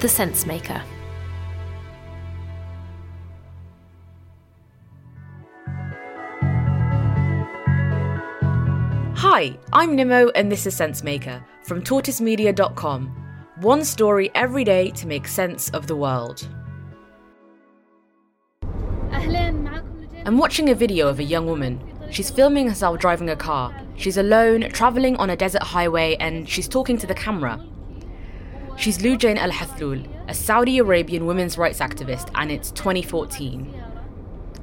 The Sense Maker. Hi, I'm Nimo and this is Sensemaker from tortoisemedia.com. One story every day to make sense of the world. I'm watching a video of a young woman. She's filming herself driving a car. She's alone, traveling on a desert highway, and she's talking to the camera. She's Loujain Al Hathloul, a Saudi Arabian women's rights activist, and it's 2014.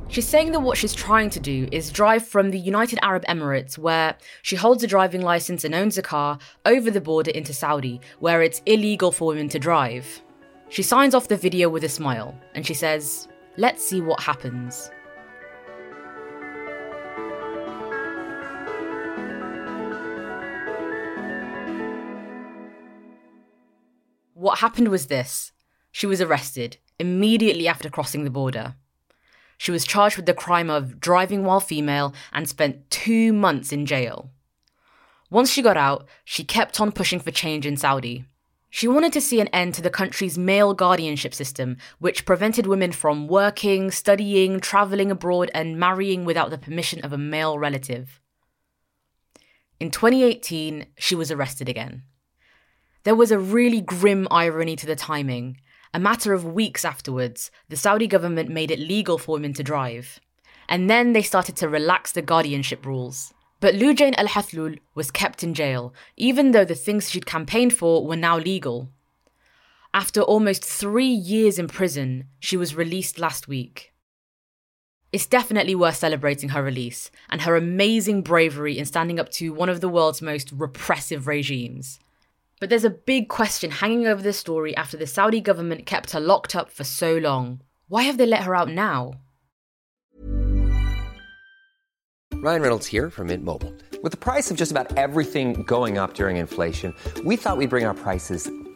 She's saying that what she's trying to do is drive from the United Arab Emirates, where she holds a driving license and owns a car, over the border into Saudi, where it's illegal for women to drive. She signs off the video with a smile, and she says, Let's see what happens. What happened was this she was arrested immediately after crossing the border. She was charged with the crime of driving while female and spent two months in jail. Once she got out, she kept on pushing for change in Saudi. She wanted to see an end to the country's male guardianship system, which prevented women from working, studying, travelling abroad, and marrying without the permission of a male relative. In 2018, she was arrested again. There was a really grim irony to the timing. A matter of weeks afterwards, the Saudi government made it legal for women to drive. And then they started to relax the guardianship rules. But Loujain Al Hathloul was kept in jail, even though the things she'd campaigned for were now legal. After almost three years in prison, she was released last week. It's definitely worth celebrating her release and her amazing bravery in standing up to one of the world's most repressive regimes. But there's a big question hanging over this story after the Saudi government kept her locked up for so long. Why have they let her out now? Ryan Reynolds here from Mint Mobile. With the price of just about everything going up during inflation, we thought we'd bring our prices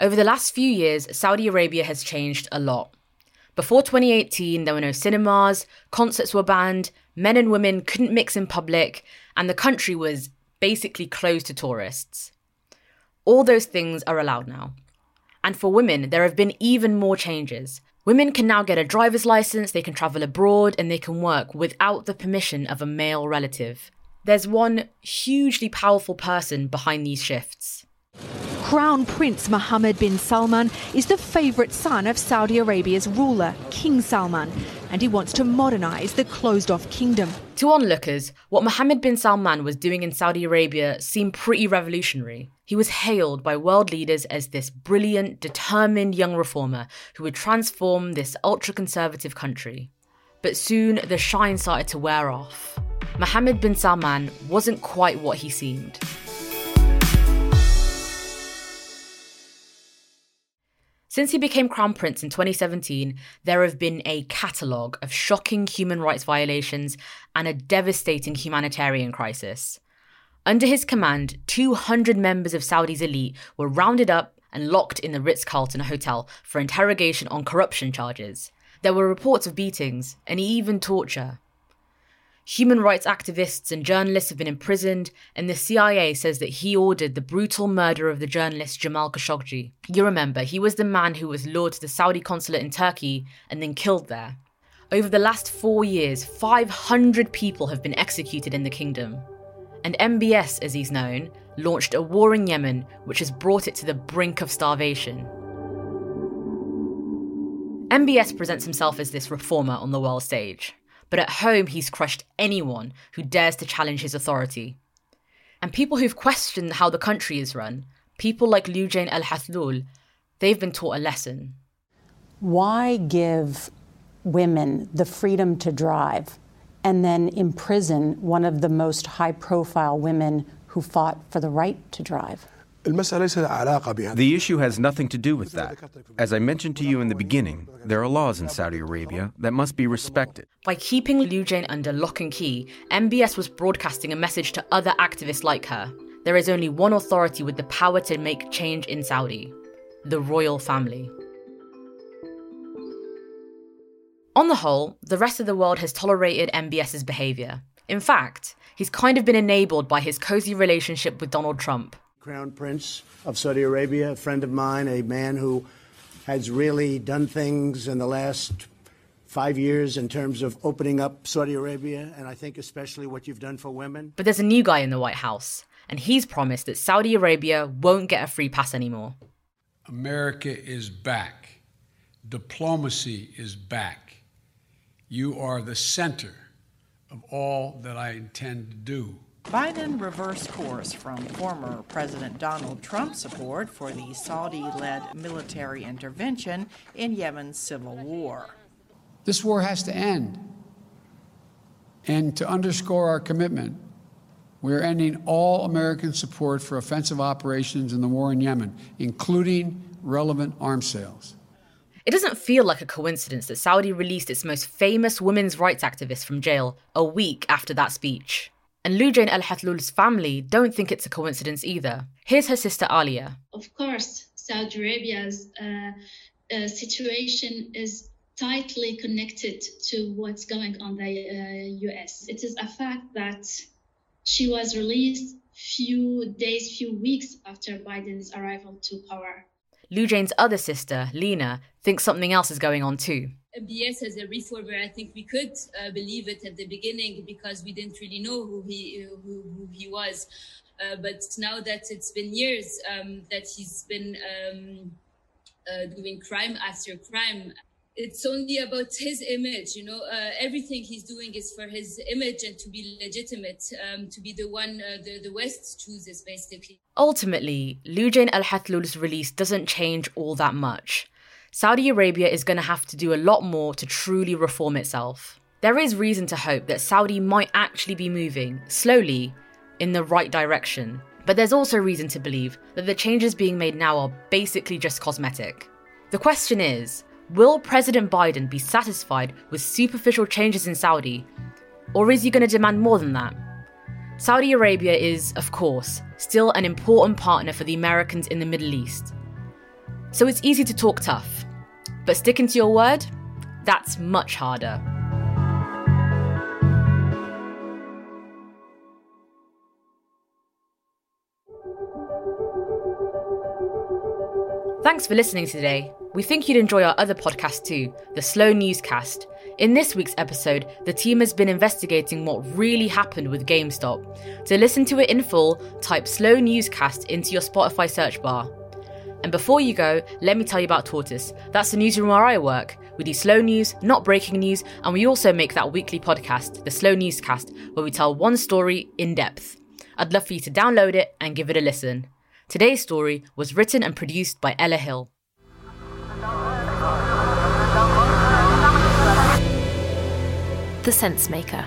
Over the last few years, Saudi Arabia has changed a lot. Before 2018, there were no cinemas, concerts were banned, men and women couldn't mix in public, and the country was basically closed to tourists. All those things are allowed now. And for women, there have been even more changes. Women can now get a driver's license, they can travel abroad, and they can work without the permission of a male relative. There's one hugely powerful person behind these shifts. Crown Prince Mohammed bin Salman is the favourite son of Saudi Arabia's ruler, King Salman, and he wants to modernise the closed off kingdom. To onlookers, what Mohammed bin Salman was doing in Saudi Arabia seemed pretty revolutionary. He was hailed by world leaders as this brilliant, determined young reformer who would transform this ultra conservative country. But soon the shine started to wear off. Mohammed bin Salman wasn't quite what he seemed. Since he became Crown Prince in 2017, there have been a catalogue of shocking human rights violations and a devastating humanitarian crisis. Under his command, 200 members of Saudi's elite were rounded up and locked in the Ritz Carlton Hotel for interrogation on corruption charges. There were reports of beatings and even torture. Human rights activists and journalists have been imprisoned, and the CIA says that he ordered the brutal murder of the journalist Jamal Khashoggi. You remember, he was the man who was lured to the Saudi consulate in Turkey and then killed there. Over the last four years, 500 people have been executed in the kingdom. and MBS, as he's known, launched a war in Yemen which has brought it to the brink of starvation. MBS presents himself as this reformer on the world stage, but at home he's crushed anyone who dares to challenge his authority. And people who've questioned how the country is run, people like Loujain Al Hathloul, they've been taught a lesson. Why give women the freedom to drive and then imprison one of the most high profile women who fought for the right to drive? The issue has nothing to do with that. As I mentioned to you in the beginning, there are laws in Saudi Arabia that must be respected. By keeping Loujain under lock and key, MBS was broadcasting a message to other activists like her. There is only one authority with the power to make change in Saudi the royal family. On the whole, the rest of the world has tolerated MBS's behaviour. In fact, he's kind of been enabled by his cozy relationship with Donald Trump. Crown Prince of Saudi Arabia, a friend of mine, a man who has really done things in the last five years in terms of opening up Saudi Arabia, and I think especially what you've done for women. But there's a new guy in the White House, and he's promised that Saudi Arabia won't get a free pass anymore. America is back. Diplomacy is back. You are the center of all that I intend to do. Biden reversed course from former President Donald Trump's support for the Saudi led military intervention in Yemen's civil war. This war has to end. And to underscore our commitment, we are ending all American support for offensive operations in the war in Yemen, including relevant arms sales. It doesn't feel like a coincidence that Saudi released its most famous women's rights activist from jail a week after that speech. And Loujain Al Hathloul's family don't think it's a coincidence either. Here's her sister Alia. Of course, Saudi Arabia's uh, uh, situation is tightly connected to what's going on the uh, US. It is a fact that she was released few days, few weeks after Biden's arrival to power. Loujain's other sister, Lina, thinks something else is going on too. MBS as a reformer, I think we could uh, believe it at the beginning because we didn't really know who he who, who he was. Uh, but now that it's been years um, that he's been um, uh, doing crime after crime, it's only about his image. You know, uh, everything he's doing is for his image and to be legitimate, um, to be the one uh, the the West chooses basically. Ultimately, Loujain Al Hathloul's release doesn't change all that much. Saudi Arabia is going to have to do a lot more to truly reform itself. There is reason to hope that Saudi might actually be moving, slowly, in the right direction. But there's also reason to believe that the changes being made now are basically just cosmetic. The question is will President Biden be satisfied with superficial changes in Saudi? Or is he going to demand more than that? Saudi Arabia is, of course, still an important partner for the Americans in the Middle East. So it's easy to talk tough, but sticking to your word, that's much harder. Thanks for listening today. We think you'd enjoy our other podcast too, the Slow Newscast. In this week's episode, the team has been investigating what really happened with GameStop. To listen to it in full, type Slow Newscast into your Spotify search bar. And before you go, let me tell you about Tortoise. That's the newsroom where I work. We do slow news, not breaking news, and we also make that weekly podcast, the Slow Newscast, where we tell one story in depth. I'd love for you to download it and give it a listen. Today's story was written and produced by Ella Hill. The Sense Maker.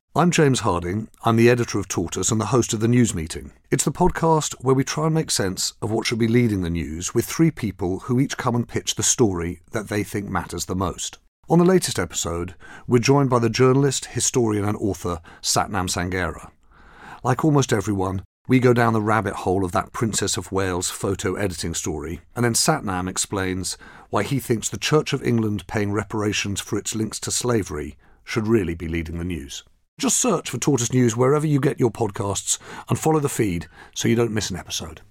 I'm James Harding. I'm the editor of Tortoise and the host of the News Meeting. It's the podcast where we try and make sense of what should be leading the news with three people who each come and pitch the story that they think matters the most. On the latest episode, we're joined by the journalist, historian, and author Sathnam Sanghera. Like almost everyone, we go down the rabbit hole of that Princess of Wales photo editing story, and then Satnam explains why he thinks the Church of England paying reparations for its links to slavery should really be leading the news. Just search for Tortoise News wherever you get your podcasts and follow the feed so you don't miss an episode.